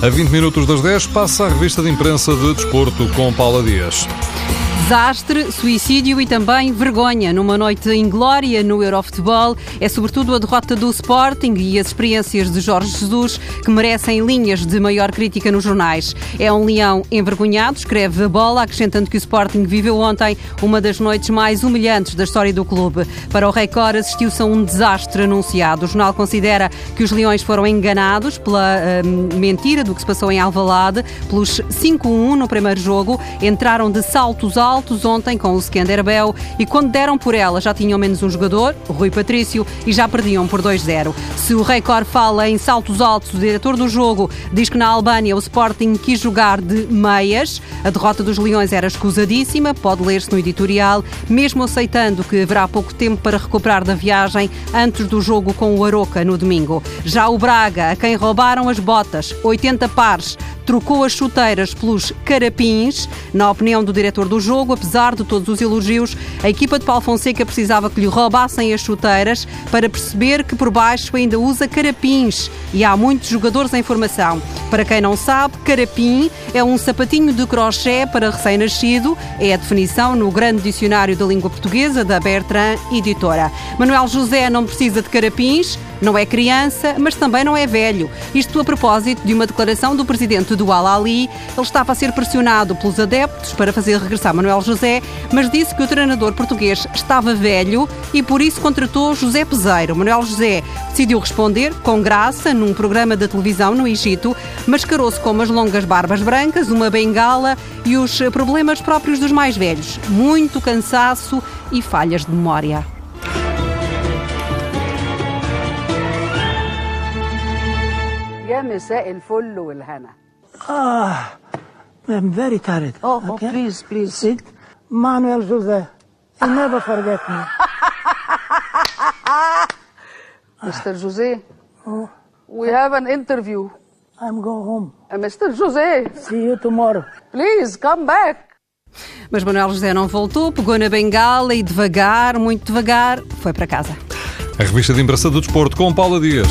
A 20 minutos das 10 passa a revista de imprensa de desporto com Paula Dias. Desastre, suicídio e também vergonha numa noite inglória no Eurofutebol. É sobretudo a derrota do Sporting e as experiências de Jorge Jesus que merecem linhas de maior crítica nos jornais. É um leão envergonhado, escreve a bola, acrescentando que o Sporting viveu ontem uma das noites mais humilhantes da história do clube. Para o Record assistiu-se a um desastre anunciado. O jornal considera que os leões foram enganados pela uh, mentira do que se passou em Alvalade, pelos 5-1 no primeiro jogo, entraram de saltos altos ontem com o Skanderbel e quando deram por ela já tinham menos um jogador, o Rui Patrício, e já perdiam por 2-0. Se o Record fala em saltos altos, o diretor do jogo diz que na Albânia o Sporting quis jogar de meias. A derrota dos Leões era escusadíssima, pode ler-se no editorial, mesmo aceitando que haverá pouco tempo para recuperar da viagem antes do jogo com o Aroca no domingo. Já o Braga, a quem roubaram as botas, 80 pares, trocou as chuteiras pelos carapins. Na opinião do diretor do jogo, apesar de todos os elogios, a equipa de Paulo Fonseca precisava que lhe roubassem as chuteiras para perceber que por baixo ainda usa carapins e há muitos jogadores em formação. Para quem não sabe, carapim é um sapatinho de crochê para recém-nascido, é a definição no grande dicionário da língua portuguesa da Bertrand Editora. Manuel José não precisa de carapins, não é criança, mas também não é velho. Isto a propósito de uma declaração do presidente do Al-Ali. Ele estava a ser pressionado pelos adeptos para fazer regressar Manuel José, mas disse que o treinador português estava velho e por isso contratou José Peseiro. Manuel José decidiu responder, com graça, num programa da televisão no Egito, mascarou-se com umas longas barbas brancas, uma bengala e os problemas próprios dos mais velhos. Muito cansaço e falhas de memória. مساء الفل والهنا Ah, I'm very tired. Oh, oh, please, please. Sit. Manuel José. You never forget me. Mr. Jose, we have an interview. I'm go home. Uh, Mr. Jose, See you tomorrow. please come back. Mas Manuel José não voltou, pegou na bengala e devagar, muito devagar, foi para casa. A revista de imprensa do desporto com Paula Dias.